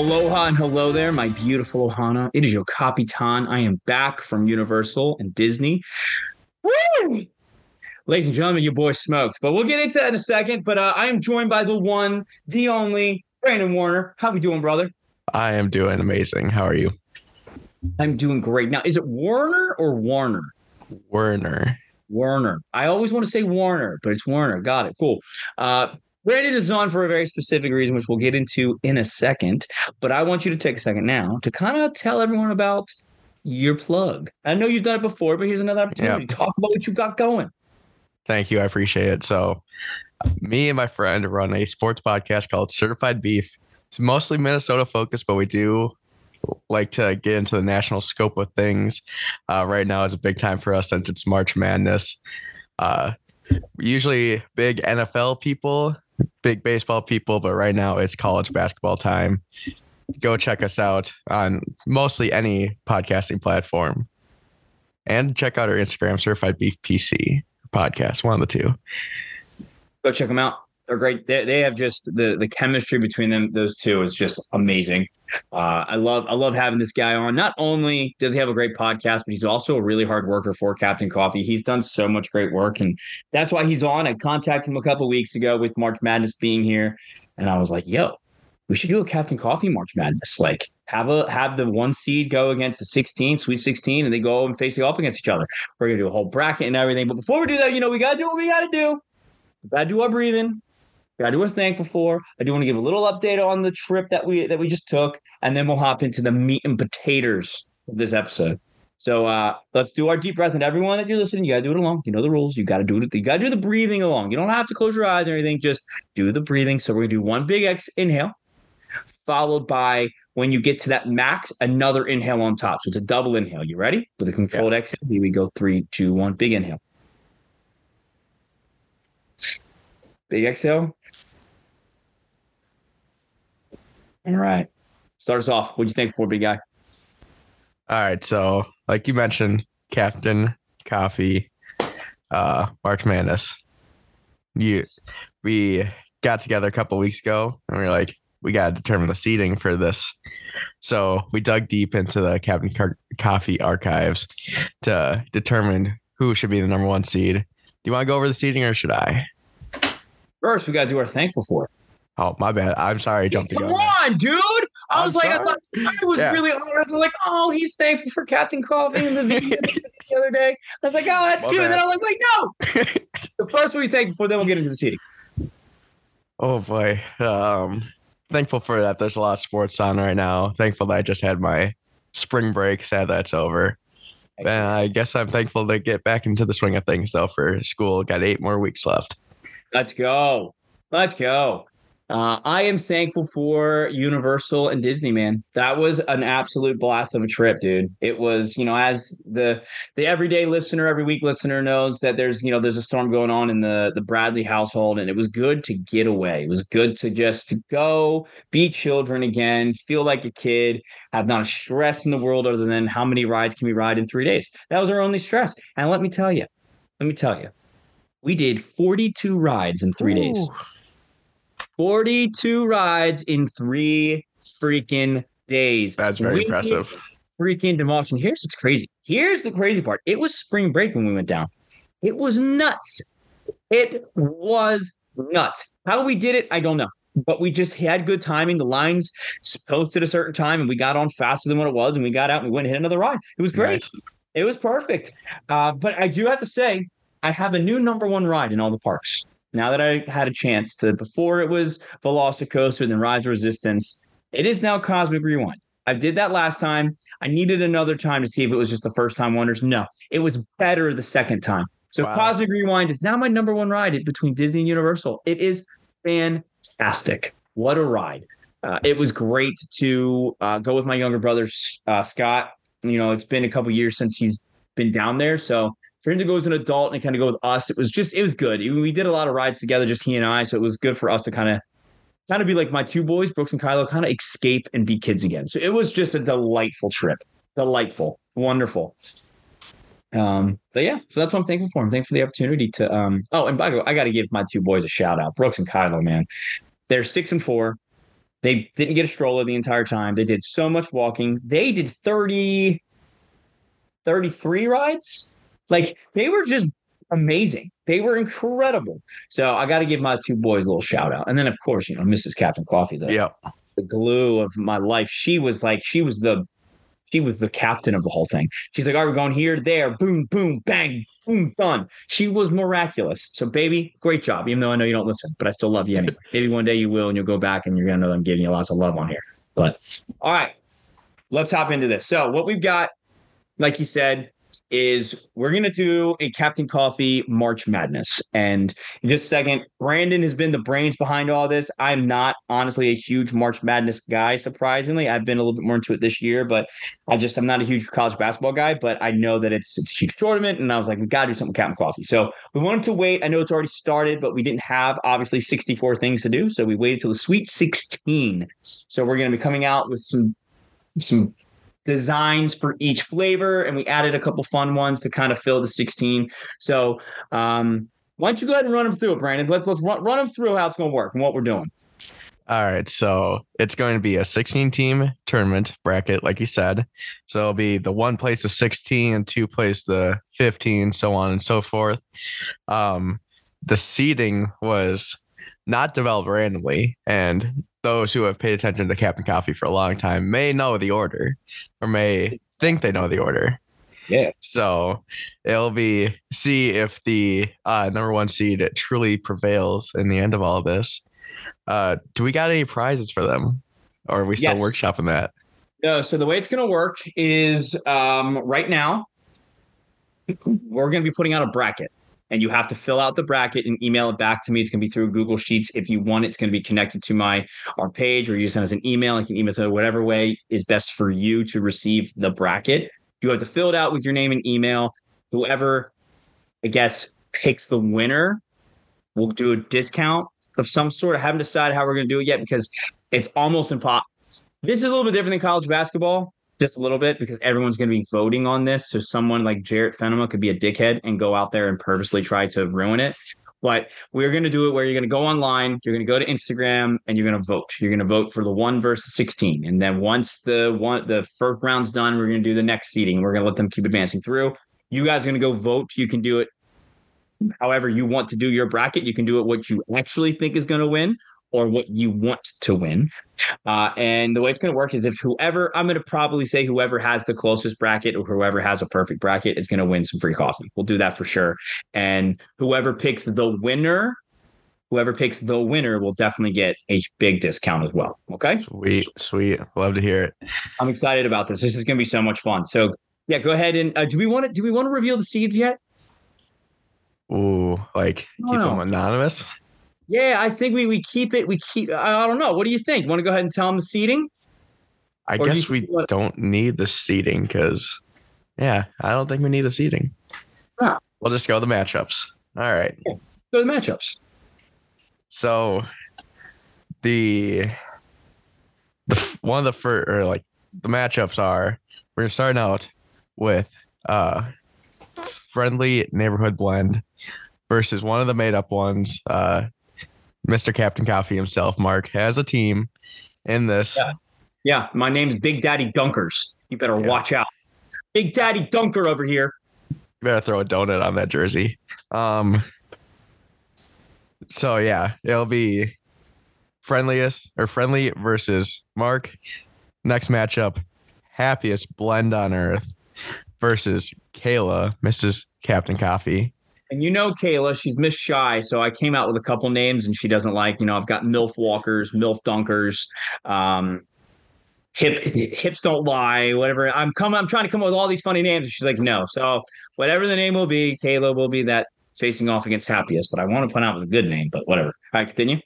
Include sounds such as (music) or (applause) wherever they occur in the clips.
Aloha and hello there, my beautiful Ohana. It is your Capitan. I am back from Universal and Disney. Woo! Ladies and gentlemen, your boy smoked, but we'll get into that in a second. But uh, I am joined by the one, the only, Brandon Warner. How we doing, brother? I am doing amazing. How are you? I'm doing great. Now, is it Warner or Warner? Werner. Warner. I always want to say Warner, but it's Warner. Got it. Cool. Uh, Brandon is on for a very specific reason, which we'll get into in a second. But I want you to take a second now to kind of tell everyone about your plug. I know you've done it before, but here's another opportunity. Yep. Talk about what you've got going. Thank you. I appreciate it. So, me and my friend run a sports podcast called Certified Beef. It's mostly Minnesota focused, but we do like to get into the national scope of things. Uh, right now is a big time for us since it's March Madness. Uh, usually big NFL people big baseball people, but right now it's college basketball time. Go check us out on mostly any podcasting platform. And check out our Instagram, Certified Beef PC podcast, one of the two. Go check them out. They're great. They, they have just the the chemistry between them. Those two is just amazing. Uh, I love I love having this guy on. Not only does he have a great podcast, but he's also a really hard worker for Captain Coffee. He's done so much great work, and that's why he's on. I contacted him a couple weeks ago with March Madness being here, and I was like, "Yo, we should do a Captain Coffee March Madness. Like have a have the one seed go against the 16, Sweet 16, and they go and face off against each other. We're gonna do a whole bracket and everything. But before we do that, you know, we gotta do what we gotta do. We gotta do our breathing. I do a thankful for. I do want to give a little update on the trip that we that we just took, and then we'll hop into the meat and potatoes of this episode. So uh, let's do our deep breath. And everyone that you're listening, you gotta do it along. You know the rules. You gotta do it. You gotta do the breathing along. You don't have to close your eyes or anything. Just do the breathing. So we're gonna do one big X inhale, followed by when you get to that max, another inhale on top. So it's a double inhale. You ready? With a controlled yeah. exhale. Here we go. Three, two, one. Big inhale. Big exhale. All right. Start us off. What'd you think for big guy? All right. So, like you mentioned, Captain Coffee, uh, March Madness. You, we got together a couple weeks ago, and we are like, we got to determine the seating for this. So we dug deep into the Captain Car- Coffee archives to determine who should be the number one seed. Do you want to go over the seating, or should I? First, we got to do our thankful for. Oh, my bad. I'm sorry. I jumped Come on, dude. I I'm was like, I, thought, I was yeah. really honest. I was like, oh, he's thankful for Captain Coffee in the (laughs) video the other day. I was like, oh, that's my cute. And then I'm like, wait, no. (laughs) the first one we thankful for, then we'll get into the seating. Oh boy. Um, thankful for that. There's a lot of sports on right now. Thankful that I just had my spring break. Sad that's over. And I guess I'm thankful to get back into the swing of things though for school. Got eight more weeks left. Let's go. Let's go. Uh, I am thankful for Universal and Disney, man. That was an absolute blast of a trip, dude. It was, you know, as the the everyday listener, every week listener knows that there's, you know, there's a storm going on in the the Bradley household, and it was good to get away. It was good to just go, be children again, feel like a kid, have not a stress in the world other than how many rides can we ride in three days. That was our only stress. And let me tell you, let me tell you, we did 42 rides in three Ooh. days. 42 rides in three freaking days. That's very we impressive. Freaking demolished. And here's what's crazy. Here's the crazy part. It was spring break when we went down. It was nuts. It was nuts. How we did it, I don't know. But we just had good timing. The lines posted a certain time, and we got on faster than what it was, and we got out and we went and hit another ride. It was great. Nice. It was perfect. Uh, but I do have to say, I have a new number one ride in all the parks now that I had a chance to, before it was Velocicoaster, then Rise of Resistance, it is now Cosmic Rewind. I did that last time. I needed another time to see if it was just the first time wonders. No, it was better the second time. So wow. Cosmic Rewind is now my number one ride between Disney and Universal. It is fantastic. What a ride. Uh, it was great to uh, go with my younger brother, uh, Scott. You know, it's been a couple years since he's been down there. So for him to go as an adult and kind of go with us, it was just it was good. We did a lot of rides together, just he and I, so it was good for us to kind of kind of be like my two boys, Brooks and Kylo, kind of escape and be kids again. So it was just a delightful trip, delightful, wonderful. Um, but yeah, so that's what I'm thankful for. I'm thankful for the opportunity to. Um, oh, and by the way, I got to give my two boys a shout out, Brooks and Kylo. Man, they're six and four. They didn't get a stroller the entire time. They did so much walking. They did 30, 33 rides. Like they were just amazing. They were incredible. So I got to give my two boys a little shout out. And then, of course, you know, Mrs. Captain Coffee, the, Yeah. the glue of my life. She was like, she was the, she was the captain of the whole thing. She's like, all right, we're going here, there, boom, boom, bang, boom, done. She was miraculous. So, baby, great job. Even though I know you don't listen, but I still love you anyway. (laughs) Maybe one day you will, and you'll go back and you're going to know I'm giving you lots of love on here. But all right, let's hop into this. So, what we've got, like you said, is we're going to do a Captain Coffee March Madness. And in just a second, Brandon has been the brains behind all this. I'm not honestly a huge March Madness guy, surprisingly. I've been a little bit more into it this year, but I just, I'm not a huge college basketball guy, but I know that it's, it's a huge tournament. And I was like, we got to do something with Captain Coffee. So we wanted to wait. I know it's already started, but we didn't have obviously 64 things to do. So we waited till the Sweet 16. So we're going to be coming out with some, some designs for each flavor and we added a couple fun ones to kind of fill the 16 so um why don't you go ahead and run them through brandon let's let's run, run them through how it's going to work and what we're doing All right. So it's going to be a 16 team tournament bracket, like you said. So it'll be the one place the 16 and two place the 15, so on and so forth. Um, the seeding was not developed randomly, and those who have paid attention to Captain Coffee for a long time may know the order or may think they know the order. Yeah. So it'll be see if the uh, number one seed truly prevails in the end of all of this. Uh, do we got any prizes for them, or are we still Yes. workshopping that? no so the way it's going to work is um right now we're going to be putting out a bracket and you have to fill out the bracket and email it back to me. It's going to be through Google Sheets. If you want, it's going to be connected to my our page, or you send us an email. I can email to whatever way is best for you to receive the bracket. You have to fill it out with your name and email. Whoever, I guess, picks the winner, we'll do a discount of some sort. I haven't decided how we're going to do it yet because it's almost impossible. This is a little bit different than college basketball just a little bit because everyone's going to be voting on this. So someone like Jarrett Fenema could be a dickhead and go out there and purposely try to ruin it. But we're going to do it where you're going to go online, you're going to go to Instagram, and you're going to vote. You're going to vote for the one versus 16. And then once the one the first round's done, we're going to do the next seeding. We're going to let them keep advancing through. You guys are going to go vote. You can do it however you want to do your bracket. You can do it what you actually think is going to win or what you want to win. Uh, and the way it's going to work is if whoever, I'm going to probably say whoever has the closest bracket or whoever has a perfect bracket is going to win some free coffee. We'll do that for sure. And whoever picks the winner, whoever picks the winner will definitely get a big discount as well. Okay. Sweet, sweet. Love to hear it. I'm excited about this. This is going to be so much fun. So yeah, go ahead and uh, do we want to do we want to reveal the seeds yet? Ooh, like keep Wow. them anonymous. Yeah, I think we we keep it. We keep. I, I don't know. What do you think? Want to go ahead and tell them the seating? I Or guess you we what- don't need the seating because, yeah, I don't think we need the seating. Ah. We'll just go the matchups. All right. So the matchups. So the the one of the first or like the matchups are we're starting out with uh friendly neighborhood blend versus one of the made up ones. Uh Mr. Captain Coffee himself, Mark, has a team in this. Yeah. Yeah, my name's Big Daddy Dunkers. You better Yeah. watch out. Big Daddy Dunker over here. You better throw a donut on that jersey. Um so yeah, it'll be friendliest or friendly versus Mark. Next matchup, happiest blend on earth versus Kayla, Mrs. Captain Coffee. And you know Kayla, she's Miss Shy, so I came out with a couple names and she doesn't like, you know, I've got MILF Walkers, MILF Dunkers, um, hip hips don't lie, whatever. I'm coming, I'm trying to come up with all these funny names. And she's like, no. So whatever the name will be, Kayla will be that facing off against happiest. But I want to put out with a good name, but whatever. All right, continue.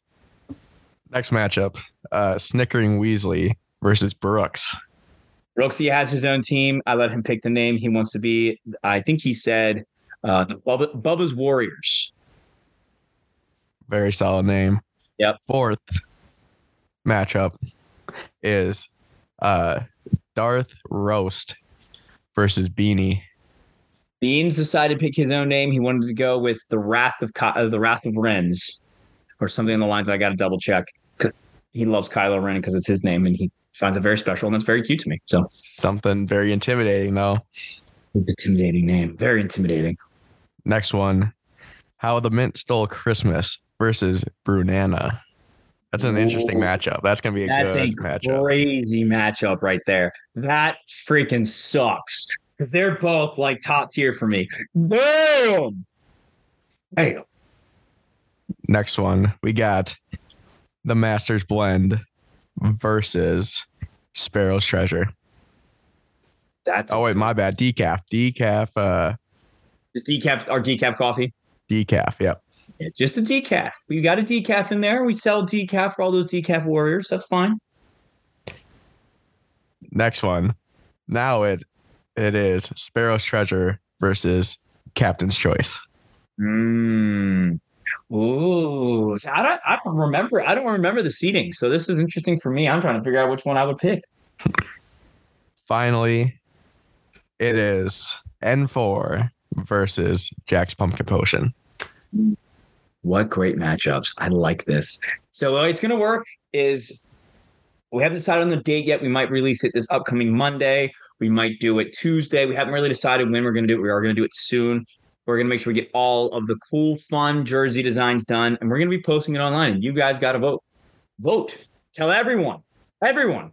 Next matchup, uh Snickering Weasley versus Brooks. Roxy has his own team. I let him pick the name he wants to be. I think he said uh, the Bubba, Bubba's Warriors. Very solid name. Yep. Fourth matchup is uh Darth Roast versus Beanie. Beans decided to pick his own name. He wanted to go with the Wrath of Co- uh, the Wrath of Wrens, or something in the lines. I got to double check. he loves Kylo Ren because it's his name and he finds it very special and that's very cute to me. So Something very intimidating though. it's intimidating name, very intimidating. Next one. How the Mint Stole Christmas versus Brunana. That's an interesting Ooh. matchup. That's gonna be a That's a good matchup. crazy matchup right there. That freaking sucks because they're both like top tier for me. Boom. Hey, Next one, we got the Masters Blend versus Sparrow's Treasure. that's Oh wait, my bad. Decaf, decaf, uh, just decaf our decaf coffee. decaf. Yep. Yeah, just a decaf. We got a decaf in there. We sell decaf for all those decaf warriors. That's fine. Next one. Now it it is Sparrow's Treasure versus Captain's Choice. Mm. Ooh, I don't. I don't remember. I don't remember the seating. So this is interesting for me. I'm trying to figure out which one I would pick. Finally, it is N4 versus Jack's Pumpkin Potion. What great matchups. I like this. So it's going to work is we haven't decided on the date yet. We might release it this upcoming Monday. We might do it Tuesday. We haven't really decided when we're going to do it. We are going to do it soon. We're going to make sure we get all of the cool, fun jersey designs done, and we're going to be posting it online. And you guys got to vote. Vote. Tell everyone. Everyone.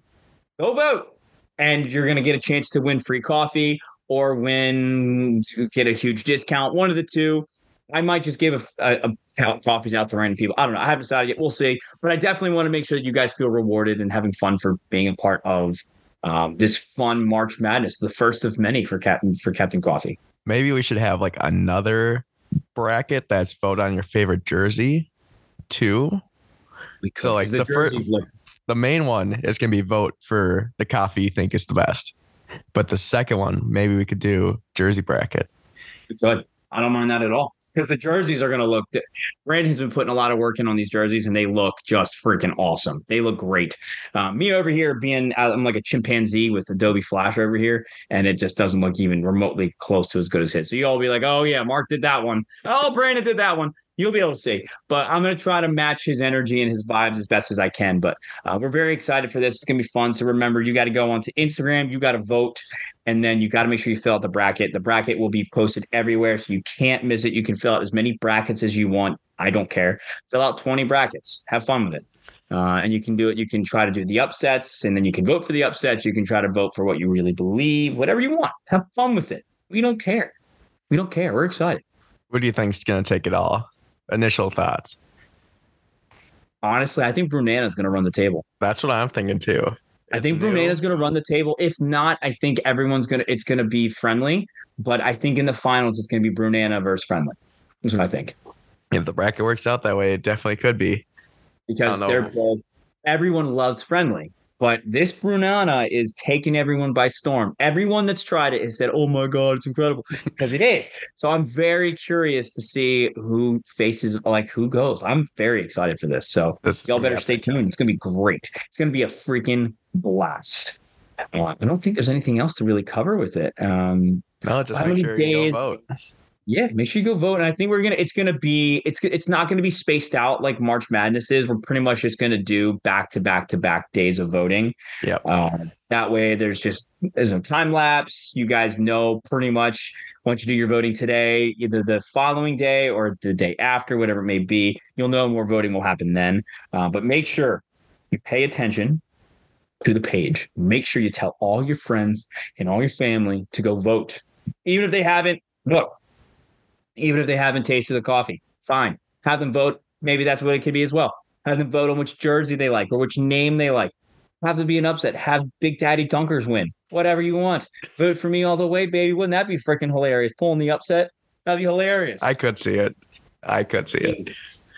Go vote. And you're going to get a chance to win free coffee or win to get a huge discount. One of the two. I might just give a, a, a coffees out to random people. I don't know. I haven't decided yet. We'll see. But I definitely want to make sure that you guys feel rewarded and having fun for being a part of um, this fun March Madness, the first of many for Captain for Captain Coffee. Maybe we should have like another bracket that's vote on your favorite jersey too. We So, like, the fir- jerseys look The main one is gonna be vote for the coffee you think is the best. But the second one, maybe we could do jersey bracket. good. I don't mind that at all. Because the jerseys are going to look. Brandon has been putting a lot of work in on these jerseys, and they look just freaking awesome. They look great. Um, me over here being, I'm like a chimpanzee with Adobe Flash over here, and it just doesn't look even remotely close to as good as his. So you all be like, oh yeah, Mark did that one. Oh, Brandon did that one. You'll be able to see. But I'm going to try to match his energy and his vibes as best as I can. But uh, we're very excited for this. It's going to be fun. So remember, you got to go onto Instagram. You got to vote and then you got to make sure you fill out the bracket. The bracket will be posted everywhere, so you can't miss it. You can fill out as many brackets as you want. I don't care. Fill out 20 brackets. Have fun with it. Uh, and you can do it. You can try to do the upsets, and then you can vote for the upsets. You can try to vote for what you really believe, whatever you want. Have fun with it. We don't care. We don't care. We're excited. What do you think's gonna take it all? Initial thoughts. Honestly, I think Brunana is going to run the table. That's what I'm thinking too. I think new. is going to run the table. If not, I think everyone's going to. It's going to be friendly. But I think in the finals, it's going to be Brunana versus friendly. That's what I think. If the bracket works out that way, it definitely could be. because they're both everyone loves friendly but this brunana is taking everyone by storm. Everyone that's tried it has said oh my god it's incredible because it is. So i'm very curious to see who faces like who goes. I'm very excited for this. So This y'all better stay tuned. It's gonna be great. It's gonna be a freaking blast. Uh, i don't think there's anything else to really cover with it. Um No, just How many sure days-. Yeah, make sure you go vote. And I think we're gonna it's gonna be it's it's not gonna be spaced out like March Madness is. We're pretty much just gonna do back to back to back days of voting. Yeah. Um, that way there's just there's no time lapse. You guys know pretty much once you do your voting today, either the following day or the day after, whatever it may be, you'll know more voting will happen then. Uh, but make sure you pay attention to the page. Make sure you tell all your friends and all your family to go vote. Even if they haven't, look, even if they haven't tasted the coffee, fine. Have them vote. Maybe that's what it could be as well. Have them vote on which jersey they like or which name they like. Have them be an upset. Have Big Daddy Dunkers win. Whatever you want. Vote for me all the way, baby. Wouldn't that be freaking hilarious? Pulling the upset. That'd be hilarious. I could see it. I could see it.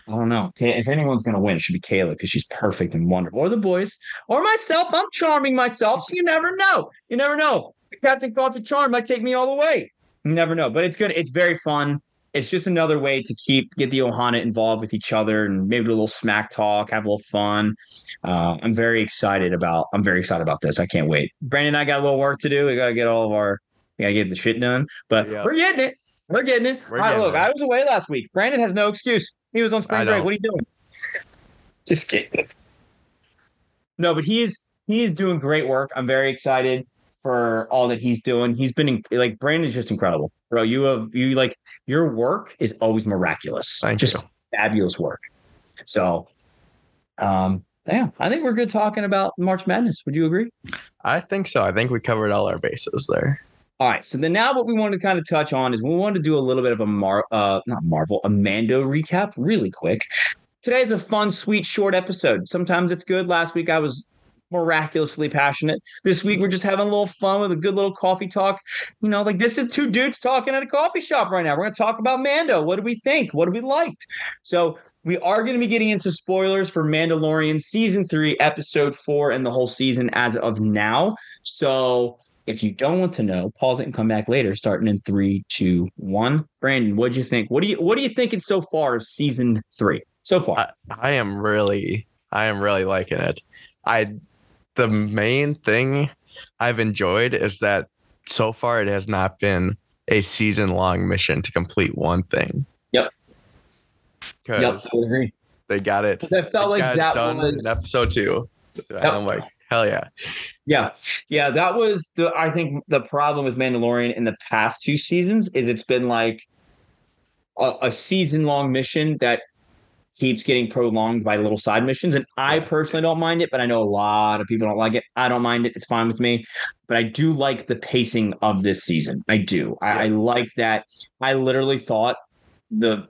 I don't know. If anyone's gonna win, it should be Kayla because she's perfect and wonderful. Or the boys, or myself. I'm charming myself, so you never know. You never know. Captain Coffee Charm might take me all the way. You never know. But it's good. It's very fun. It's just another way to keep get the Ohana involved with each other and maybe do a little smack talk, have a little fun. Uh, I'm very excited about. I'm very excited about this. I can't wait. Brandon and I got a little work to do. We gotta get all of our. We gotta get the shit done. But Yeah. we're getting it. We're getting it. We're All right, getting look, it. I was away last week. Brandon has no excuse. He was on spring break. What are you doing? Just kidding. no, but he is he is doing great work. I'm very excited for all that he's doing. He's been in, like Brandon's just incredible, bro. You have you like your work is always miraculous. Thank just you. fabulous work. So, um, yeah, I think we're good talking about March Madness. Would you agree? I think so. I think we covered all our bases there. All right. So then now what we want to kind of touch on is we want to do a little bit of a Mar uh not Marvel, a Mando recap really quick. Today is a fun, sweet, short episode. Sometimes it's good. Last week I was miraculously passionate. This week we're just having a little fun with a good little coffee talk. You know, like this is two dudes talking at a coffee shop right now. We're going to talk about Mando. What do we think? What do we liked? So we are going to be getting into spoilers for Mandalorian season three, episode four, and the whole season as of now. So if you don't want to know, pause it and come back later, starting in three, two, one. Brandon, what'd you think? What do you what are you thinking so far of season three? So far. I, I am really, I am really liking it. I, the main thing I've enjoyed is that so far it has not been a season long mission to complete one thing. Yep. Yep, I agree. they got it. I felt like that done was in episode two. And I'm like, hell yeah. Yeah. Yeah, that was the I think the problem with Mandalorian in the past two seasons is it's been like a, a season long mission that keeps getting prolonged by little side missions. And I personally don't mind it, but I know a lot of people don't like it. I don't mind it. It's fine with me. But I do like the pacing of this season. I do. I, I like that. I literally thought the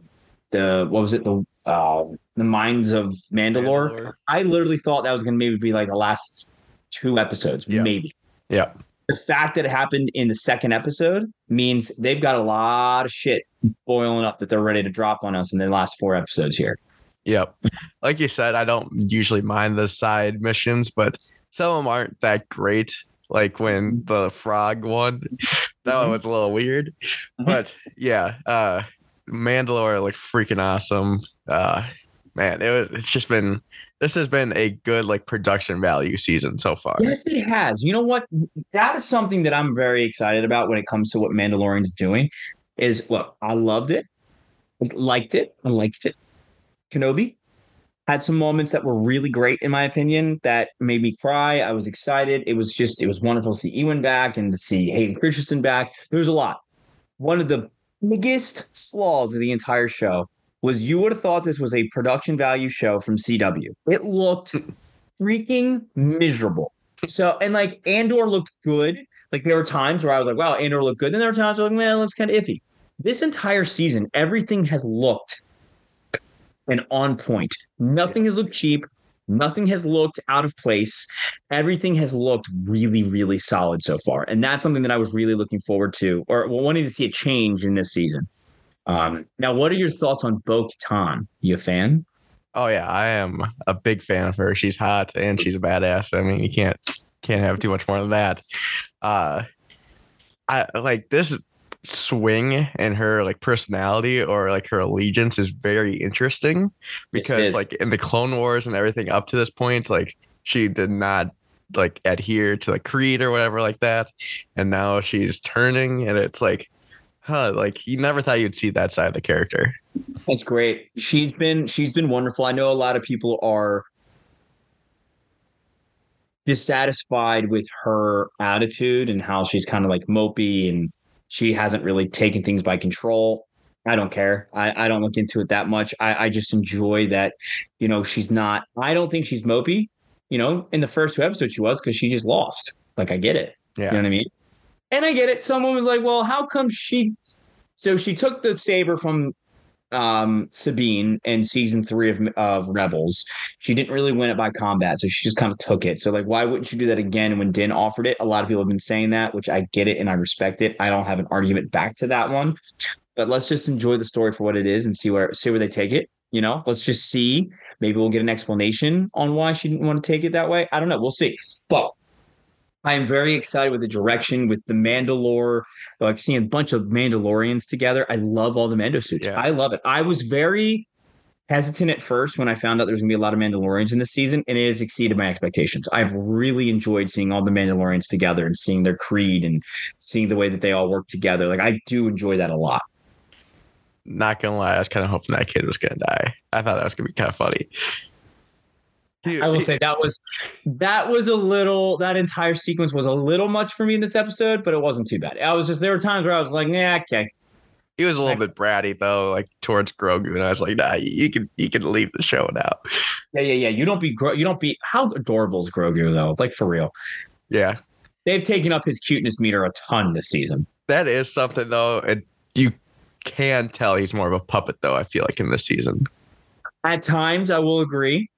the what was it? The um the mines of Mandalore. Mandalore. I literally thought that was gonna maybe be like the last two episodes, Yeah. maybe Yeah. the fact that it happened in the second episode means they've got a lot of shit boiling up that they're ready to drop on us in the last four episodes here. Yep. Like you said, I don't usually mind the side missions, but some of them aren't that great. Like when the frog one, (laughs) that one Mhm. was a little weird. Mhm. But yeah, uh Mandalore looked freaking awesome. Uh man, it was it's just been this has been a good like production value season so far. Yes, it has. You know what? That is something that I'm very excited about when it comes to what Mandalorian's doing. Is look, I loved it, liked it, I liked it. Kenobi had some moments that were really great in my opinion that made me cry. I was excited. It was just it was wonderful to see Ewan back and to see Hayden Christensen back. There was a lot. One of the biggest flaws of the entire show was you would have thought this was a production value show from CW. It looked (laughs) freaking miserable. So and like Andor looked good. Like there were times where I was like, wow, Andor looked good. Then there were times where I was like, man, it looks kind of iffy. This entire season, everything has looked and on point. Nothing has looked cheap. Nothing has looked out of place. Everything has looked really, really solid so far. And that's something that I was really looking forward to or wanting to see a change in this season. Um, now, what are your thoughts on Bo Katan? You a fan? Oh yeah, I am a big fan of her. She's hot and she's a badass. I mean, you can't can't have too much more than that. Uh I like this swing in her like personality or like her allegiance is very interesting because like in the Clone Wars and everything up to this point, like she did not like adhere to the creed or whatever like that. And now she's turning and it's like huh, like you never thought you'd see that side of the character. That's great. She's been she's been wonderful. I know a lot of people are dissatisfied with her attitude and how she's kind of like mopey and she hasn't really taken things by control. I don't care. I, I don't look into it that much. I, I just enjoy that, you know, she's not, I don't think she's mopey. You know, in the first two episodes she was because she just lost. Like I get it. Yeah. You know what I mean? And I get it. Someone was like, well, how come she so she took the saber from um Sabine in season three of of Rebels. She didn't really win it by combat, so she just kind of took it. So like, why wouldn't you do that again when Din offered it? A lot of people have been saying that, which I get it and I respect it. I don't have an argument back to that one, but let's just enjoy the story for what it is and see where see where they take it. You know, let's just see. Maybe we'll get an explanation on why she didn't want to take it that way. I don't know. We'll see. But I am very excited with the direction with the Mandalore, like seeing a bunch of Mandalorians together. I love all the Mando suits. Yeah. I love it. I was very hesitant at first when I found out there was gonna be a lot of Mandalorians in this season, and it has exceeded my expectations. I've really enjoyed seeing all the Mandalorians together and seeing their creed and seeing the way that they all work together. Like I do enjoy that a lot. Not gonna lie, I was kind of hoping that kid was gonna die. I thought that was gonna be kind of funny. Dude, I will say that was that was a little that entire sequence was a little much for me in this episode, but it wasn't too bad. I was just there were times where I was like, nah, okay. he was a little bit bratty though, like towards Grogu, and I was like, nah, you can you can leave the show now. Yeah, yeah, yeah. You don't be Gro- you don't be how adorable is Grogu though? Like for real. Yeah, They've taken up his cuteness meter a ton this season. that is something though, and you can tell he's more of a puppet though. I feel like in this season. At times, I will agree.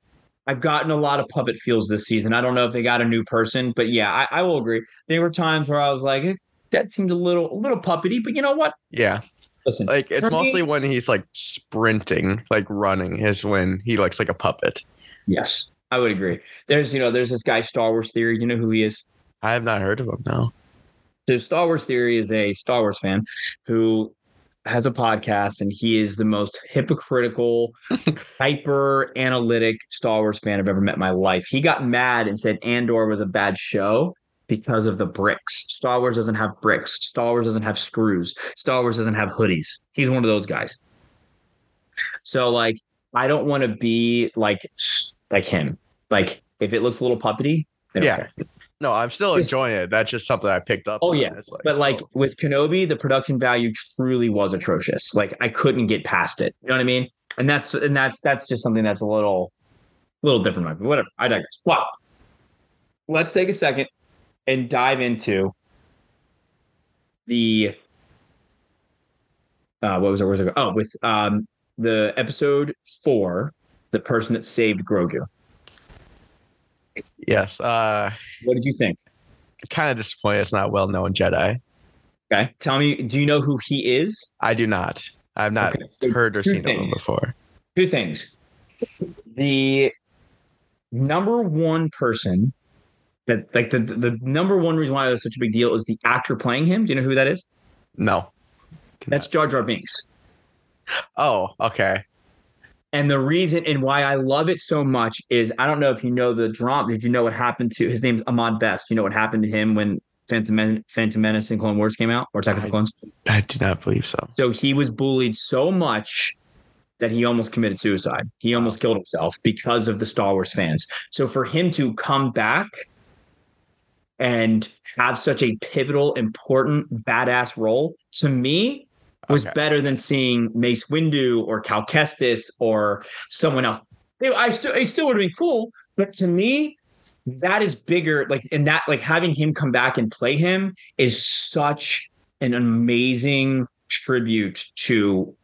I've gotten a lot of puppet feels this season. I don't know if they got a new person, but yeah, I, I will agree. There were times where I was like, eh, that seemed a little a little puppety, but you know what? Yeah, Listen, like it's For me- mostly when he's like sprinting, like running, is when he looks like a puppet. yes, I would agree. There's you know, there's this guy Star Wars theory. You know who he is? I have not heard of him. No. So Star Wars Theory is a Star Wars fan who has a podcast, and he is the most hypocritical, (laughs) hyper analytic Star Wars fan I've ever met in my life. He got mad and said Andor was a bad show because of the bricks. Star Wars doesn't have bricks. Star Wars doesn't have screws. Star Wars doesn't have hoodies. He's one of those guys. So like, I don't want to be like like him. Like if it looks a little puppety, Yeah. care. No, I'm still enjoying it. That's just something I picked up. Oh, on. yeah, It's But like oh, with Kenobi, the production value truly was atrocious. Like I couldn't get past it. You know what I mean? And that's and that's that's just something that's a little little different. But whatever. I digress. But let's take a second and dive into the uh what was it? Where was it? Oh, with um the episode four, the person that saved Grogu. Yes. Uh, What did you think? kind of disappointed it's not well known Jedi. Okay. Tell me, do you know who he is? I do not. I've not Okay, so heard or seen of him before. two things. The number one person that like the the number one reason why it was such a big deal is the actor playing him. Do you know who that is? No. That's Jar Jar Binks. Oh, okay. And the reason and why I love it so much is I don't know if you know the drama. Did you know what happened to his name's Ahmed Best? You know what happened to him when Phantom, Men- Phantom Menace and Clone Wars came out or Attack of the Clones? I do not believe so. So he was bullied so much that he almost committed suicide. He almost killed himself because of the Star Wars fans. So for him to come back and have such a pivotal, important, badass role, to me, was Okay. better than seeing Mace Windu or Cal Kestis or someone else. It, I still, it still would have been cool, but to me, that is bigger. Like, and that, like, having him come back and play him is such an amazing tribute to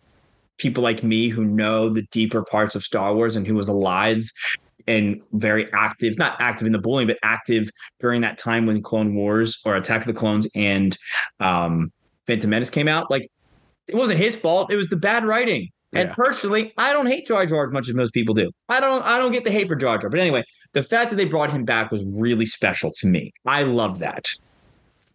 people like me who know the deeper parts of Star Wars and who was alive and very active, not active in the bullying, but active during that time when Clone Wars or Attack of the Clones and um, Phantom Menace came out. Like, it wasn't his fault. It was the bad writing. And personally, I don't hate Jar Jar as much as most people do. I don't. I don't get the hate for Jar Jar. But anyway, the fact that they brought him back was really special to me. I love that.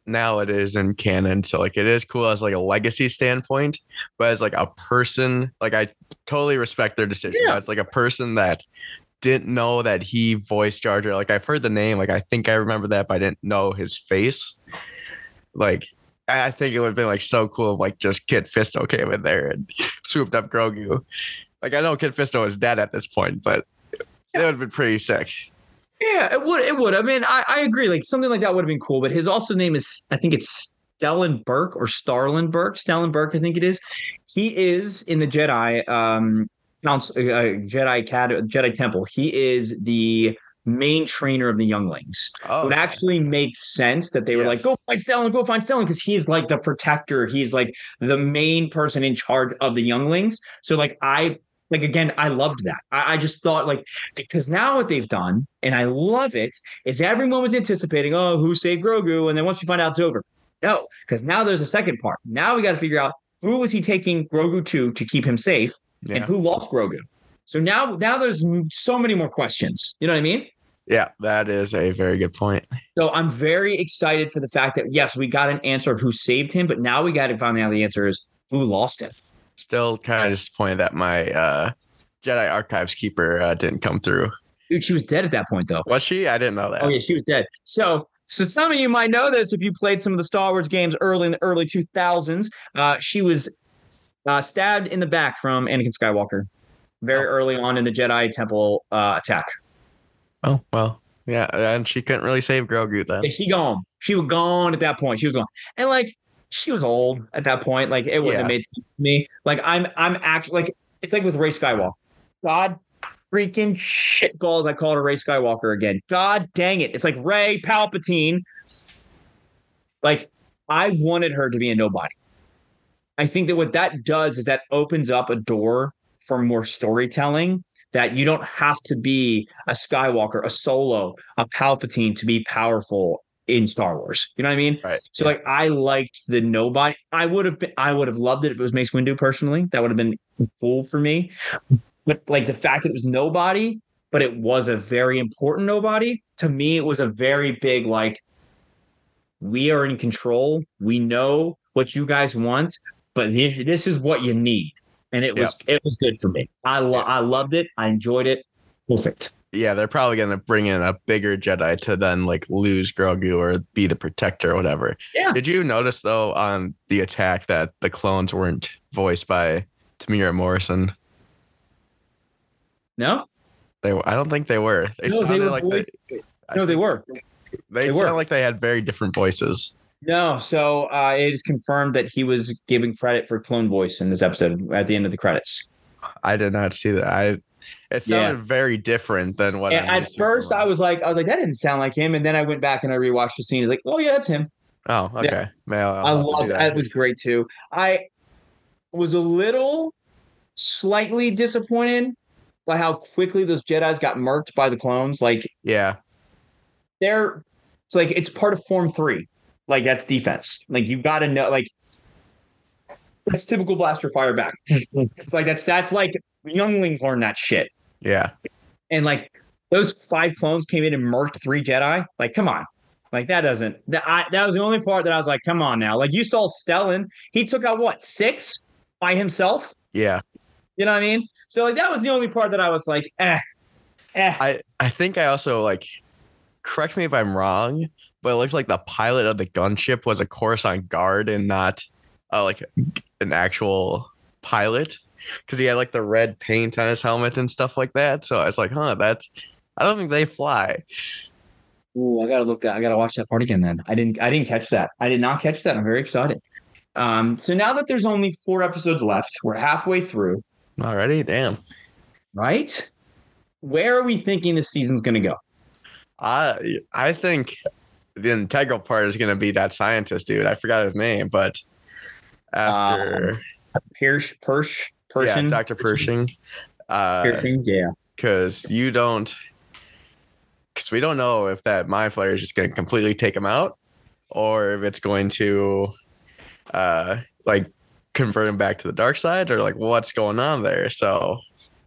Now it is in canon, so like it is cool as like a legacy standpoint, but as like a person, like I totally respect their decision. Yeah. But as like a person that didn't know that he voiced Jar Jar, like I've heard the name, like I think I remember that, but I didn't know his face. Like I think it would have been like so cool if like just Kit Fisto came in there and (laughs) swooped up Grogu. Like I know Kit Fisto is dead at this point, but that would have been pretty sick. Yeah, it would. It would. I mean, I, I agree. Like something like that would have been cool. But his also name is, I think it's Stellan Burke or Starlin Burke. Stellan Burke, I think it is. He is in the Jedi um council, uh, Jedi Academy, Jedi Temple. He is the main trainer of the younglings. Oh, So it actually makes sense that they were like, go find Stellan, go find Stellan, because he's like the protector. He's like the main person in charge of the younglings. So like I like again, I loved that. I, I just thought like because now what they've done, and I love it, is everyone was anticipating, oh, who saved Grogu? And then once you find out it's over. No, because now there's a second part. Now we got to figure out who was he taking Grogu to to keep him safe and who lost Grogu. So now now there's so many more questions. You know what I mean? Yeah, that is a very good point. So I'm very excited for the fact that yes, we got an answer of who saved him, but now we got to find out the answer is who lost him. Still kind of disappointed that my uh, Jedi Archives keeper uh, didn't come through. Dude, she was dead at that point though. Was she? I didn't know that. Oh yeah, she was dead. So so some of you might know this if you played some of the Star Wars games early in the early 2000s. Uh, she was uh, stabbed in the back from Anakin Skywalker very Oh. early on in the Jedi Temple uh, attack. Oh well, yeah, and she couldn't really save Grogu then. She gone. She was gone at that point. She was gone, and like she was old at that point. Like it wouldn't Yeah. have made sense to me. Like I'm, I'm actually like it's like with Rey Skywalker. God freaking shit balls. I called her Rey Skywalker again. God dang it! It's like Rey Palpatine. Like I wanted her to be a nobody. I think that what that does is that opens up a door for more storytelling. That you don't have to be a Skywalker, a Solo, a Palpatine to be powerful in Star Wars. You know what I mean? Right. So like I liked the nobody. I would have been I would have loved it if it was Mace Windu personally. That would have been cool for me. But like the fact that it was nobody, but it was a very important nobody, to me it was a very big like we are in control. We know what you guys want, but this is what you need. And it was it was good for me. I lo- I loved it. I enjoyed it. Perfect. Yeah, they're probably gonna bring in a bigger Jedi to then like lose Grogu or be the protector or whatever. Yeah. Did you notice though on the attack that the clones weren't voiced by Temuera Morrison? No? They were, I don't think they were. They No, they were like voiced- they, No, they were. They, they sound were. like they had very different voices. No, so uh, it is confirmed that he was giving credit for clone voice in this episode at the end of the credits. I did not see that. I it sounded very different than what. At first, I was like, I was like, that didn't sound like him. And then I went back and I rewatched the scene. It's like, oh yeah, that's him. Oh, okay. Well, I'll I loved that. it. was great too. I was a little slightly disappointed by how quickly those Jedi's got murked by the clones. Like Yeah, they're it's like it's part of form three. Like that's defense. Like you gotta know like that's typical blaster fire back. it's (laughs) like that's that's like younglings learn that shit. yeah, And like those five clones came in and murked three Jedi. Like, come on. Like that doesn't that I that was the only part that I was like, come on now. Like you saw Stellan, he took out what, six by himself? yeah. You know what I mean? So like that was the only part that I was like, eh, eh. I I think I also like. Correct me if I'm wrong, but it looks like the pilot of the gunship was a Coruscant guard and not uh, like an actual pilot because he had like the red paint on his helmet and stuff like that. So I was like, huh, that's. I don't think they fly. Ooh, I gotta look that. I gotta watch that part again. Then I didn't. I didn't catch that. I did not catch that. I'm very excited. Um, so now that there's only four episodes left, we're halfway through, Already, damn. right? Where are we thinking the season's gonna go? I I think the integral part is going to be that scientist dude. I forgot his name, but after Pierce, Persh, yeah, Dr. Pershing, uh, Pershing, yeah. because you don't, because we don't know if that mind flayer is just going to completely take him out, or if it's going to, uh, like convert him back to the dark side, or like what's going on there. So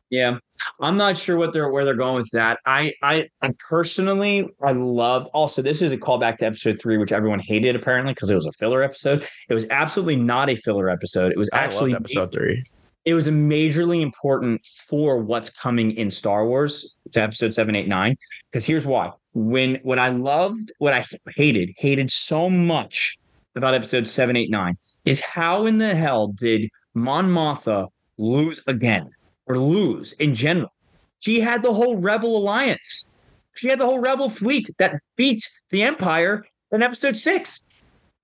Yeah, I'm not sure what they're where they're going with that. I, I, I personally, I loved. Also, this is a callback to episode three, which everyone hated apparently because it was a filler episode. It was absolutely not a filler episode. It was actually episode three. it was a majorly important for what's coming in Star Wars. It's episode seven, eight, nine. Because here's why: when what I loved, what I hated, hated so much about episode seven, eight, nine is how in the hell did Mon Mothma lose again or lose in general? She had the whole Rebel alliance. She had the whole Rebel fleet that beat the Empire in episode six.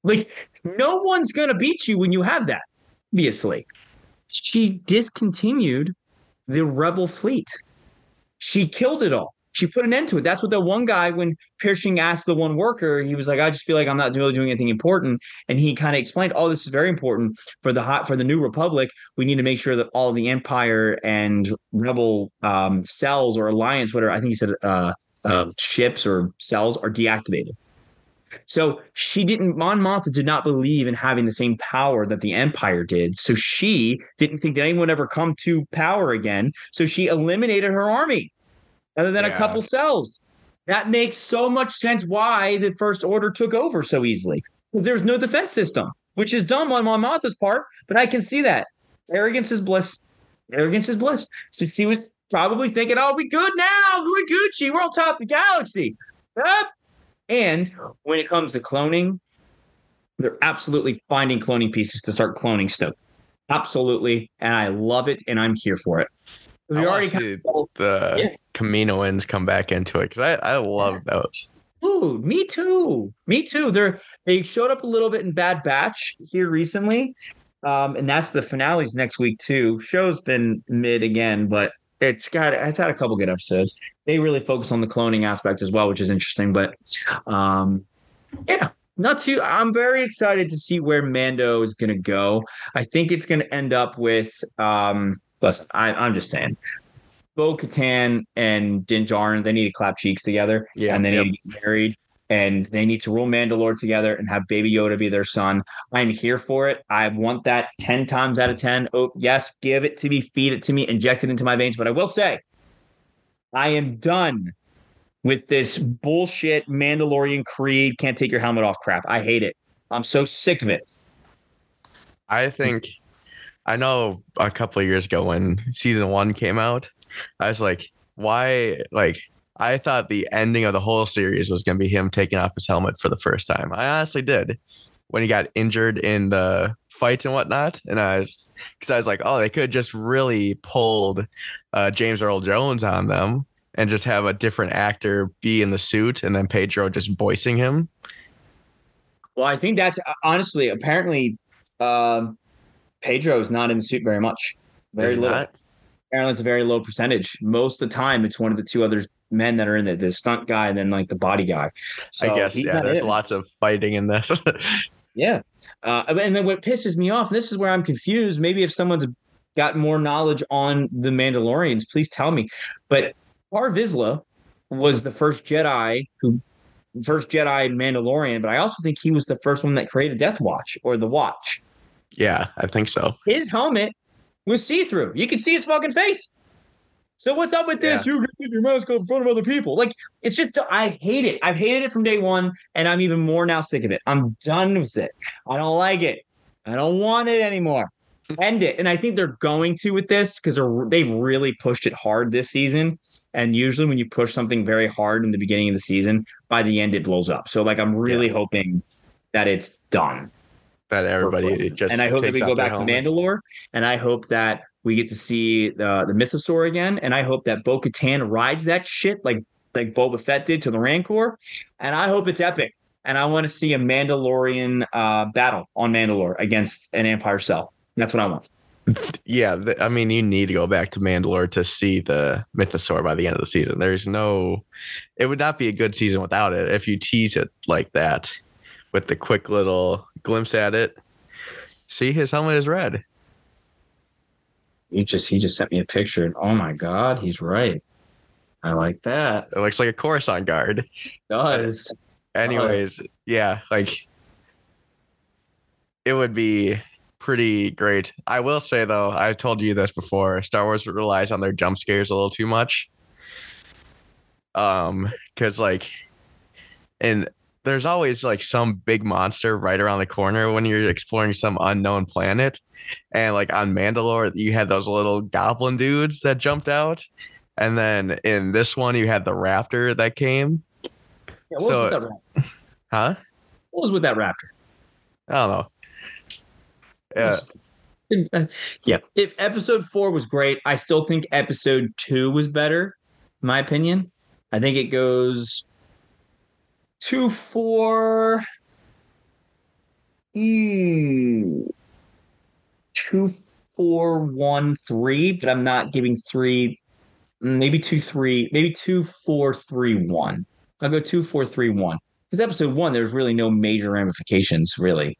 Like, no one's gonna beat you when you have that, obviously she discontinued the rebel fleet. She killed it all. She put an end to it. That's what the one guy, when Pershing asked the one worker, he was like, "I just feel like I'm not really doing anything important." And he kind of explained, "Oh, this is very important for the hot for the new republic. We need to make sure that all the empire and rebel um, cells or alliance, whatever I think he said, uh, uh, ships or cells are deactivated." So she didn't, Mon Mothma did not believe in having the same power that the Empire did. So she didn't think that anyone would ever come to power again. So she eliminated her army, other than a couple cells. That makes so much sense why the First Order took over so easily. Because there was no defense system, which is dumb on Mon Mothma's part, but I can see that. Arrogance is bliss. Arrogance is bliss. So she was probably thinking, oh, we good now. We're Gucci. We're on top of the galaxy. Up. And when it comes to cloning, they're absolutely finding cloning pieces to start cloning stuff. Absolutely. And I love it and I'm here for it. We I already kind of the Yeah. Kaminoans come back into it because I, I love those. Ooh, me too. Me too. They're they showed up a little bit in Bad Batch here recently. Um, and that's the finales next week too. Show's been mid again, but it's got it's had a couple good episodes. They really focus on the cloning aspect as well, which is interesting. But um, yeah, not too. I'm very excited to see where Mando is going to go. I think it's going to end up with. Um, listen, I, I'm just saying. Bo Katan and Din Djarin, they need to clap cheeks together. Yeah, and they yep. need to get married and they need to rule Mandalore together and have Baby Yoda be their son. I'm here for it. I want that 10 times out of 10. Oh, yes, give it to me, feed it to me, inject it into my veins. But I will say, I am done with this bullshit Mandalorian creed, can't take your helmet off crap. I hate it. I'm so sick of it. I think I know a couple of years ago when season one came out, I was like, why like I thought the ending of the whole series was going to be him taking off his helmet for the first time. I honestly did when he got injured in the fight and whatnot. And I was, because I was like, oh, they could just really pulled uh, James Earl Jones on them and just have a different actor be in the suit and then Pedro just voicing him. Well, I think that's honestly, apparently, um, Pedro is not in the suit very much. Very Is little. not? It's a very low percentage. Most of the time, it's one of the two other men that are in it the stunt guy and then like the body guy. So I guess, yeah, there's it. lots of fighting in this. (laughs) Yeah. Uh, and then what pisses me off, and this is where I'm confused. Maybe if someone's got more knowledge on the Mandalorians, please tell me. But Par Vizsla was the first Jedi who, first Jedi Mandalorian, but I also think he was the first one that created Death Watch or the Watch. yeah, I think so. His helmet was see through. You could see his fucking face. So what's up with this? You can keep your mask up in front of other people. Like it's just I hate it. I've hated it from day one, and I'm even more now sick of it. I'm done with it. I don't like it. I don't want it anymore. End it. And I think they're going to with this because they're they've really pushed it hard this season. And usually when you push something very hard in the beginning of the season, by the end it blows up. So like I'm really hoping that it's done. That everybody Forever. just and I hope that we go their back to helmet. Mandalore, and I hope that we get to see the the Mythosaur again, and I hope that Bo Katan rides that shit like like Boba Fett did to the Rancor, and I hope it's epic. And I want to see a Mandalorian uh, battle on Mandalore against an Empire cell. That's what I want. Yeah, th- I mean, you need to go back to Mandalore to see the Mythosaur by the end of the season. There's no, it would not be a good season without it if you tease it like that with the quick little glimpse at it. See, his helmet is red. He just he just sent me a picture. and Oh my god, he's right. I like that. It looks like a Coruscant guard. It does. (laughs) Anyways, yeah, like it would be pretty great. I will say though, I told you this before. Star Wars relies on their jump scares a little too much. Um, because like, and there's always like some big monster right around the corner when you're exploring some unknown planet. And like on Mandalore, you had those little goblin dudes that jumped out. And then in this one, you had the raptor that came. Yeah, what, So- was with that raptor? Huh? what was with that raptor? I don't know. Yeah, Uh, yeah. If episode four was great, I still think episode two was better, in my opinion. I think it goes two, four, hmm, two, four, one, three, but I'm not giving three, maybe two, three, maybe two, four, three, one. I'll go two, four, three, one. Because episode one, there's really no major ramifications, really.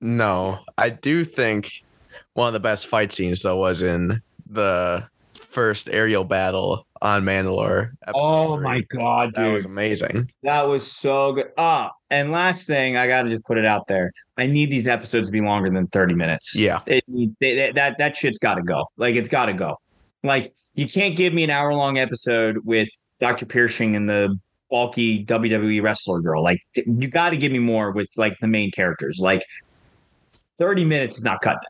no, I do think one of the best fight scenes though was in the first aerial battle on Mandalore. episode Oh three. my god, that was amazing. That was so good. Ah, and last thing, I gotta just put it out there. I need these episodes to be longer than 30 minutes. Yeah, It, they, they- that that shit's gotta go. Like it's gotta go. Like you can't give me an hour long episode with Dr. Pershing and the bulky WWE wrestler girl. Like you gotta give me more with like the main characters. Like 30 minutes is not cutting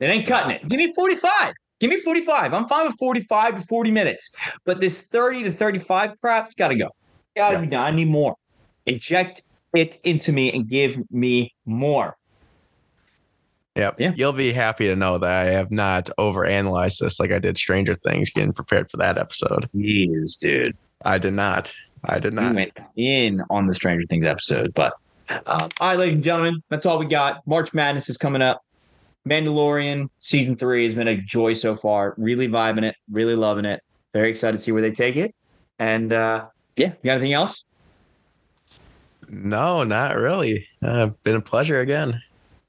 it. It ain't cutting it. Give me 45. Give me 45. I'm fine with 45 to 40 minutes. But this 30 to 35 crap's gotta go. Gotta Yeah. be done. I need more. Inject it into me and give me more. Yep. Yeah. You'll be happy to know that I have not overanalyzed this like I did Stranger Things getting prepared for that episode. Jeez, dude. I did not. I did We not. went in on the Stranger Things episode, but um, all right, ladies and gentlemen, that's all we got. March Madness is coming up. Mandalorian season three has been a joy so far. Really vibing it, really loving it. Very excited to see where they take it. And uh, yeah, you got anything else? No, not really. Uh, been a pleasure again.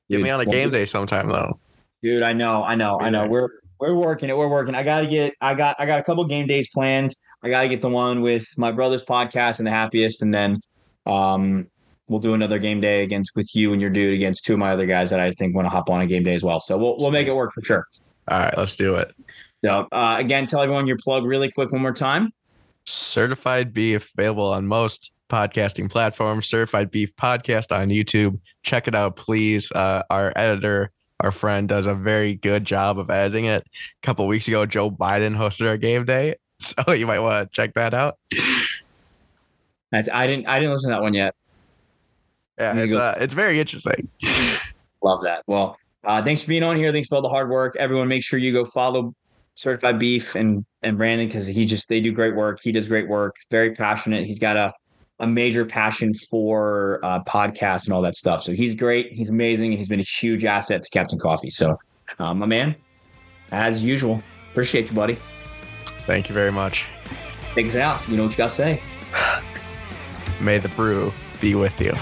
Get me on a game day sometime though. Dude, I know, I know, I know. We're we're working it. We're working. I gotta get. I got. I got a couple game days planned. I gotta get the one with my brother's podcast and the happiest, and then um, we'll do another game day against with you and your dude against two of my other guys that I think want to hop on a game day as well. So we'll we'll make it work for sure. All right, let's do it. So uh, again, tell everyone your plug really quick one more time. Certified Beef available on most podcasting platforms. Certified Beef podcast on YouTube. Check it out, please. Uh, our editor, our friend, does a very good job of editing it. A couple weeks ago, Joe Biden hosted our game day, (laughs) so you might want to check that out. That's, I didn't. I didn't listen to that one yet. Yeah, it's uh, it's very interesting. (laughs) Love that. Well, uh, thanks for being on here. Thanks for all the hard work. Everyone, make sure you go follow Certified Beef and and Brandon because he just they do great work. He does great work. Very passionate. He's got a a major passion for uh, podcasts and all that stuff. So he's great. He's amazing, and he's been a huge asset to Captain Coffee. So, um, my man, as usual, appreciate you, buddy. Thank you very much. Take us out. You know what you got to say. May the brew be with you.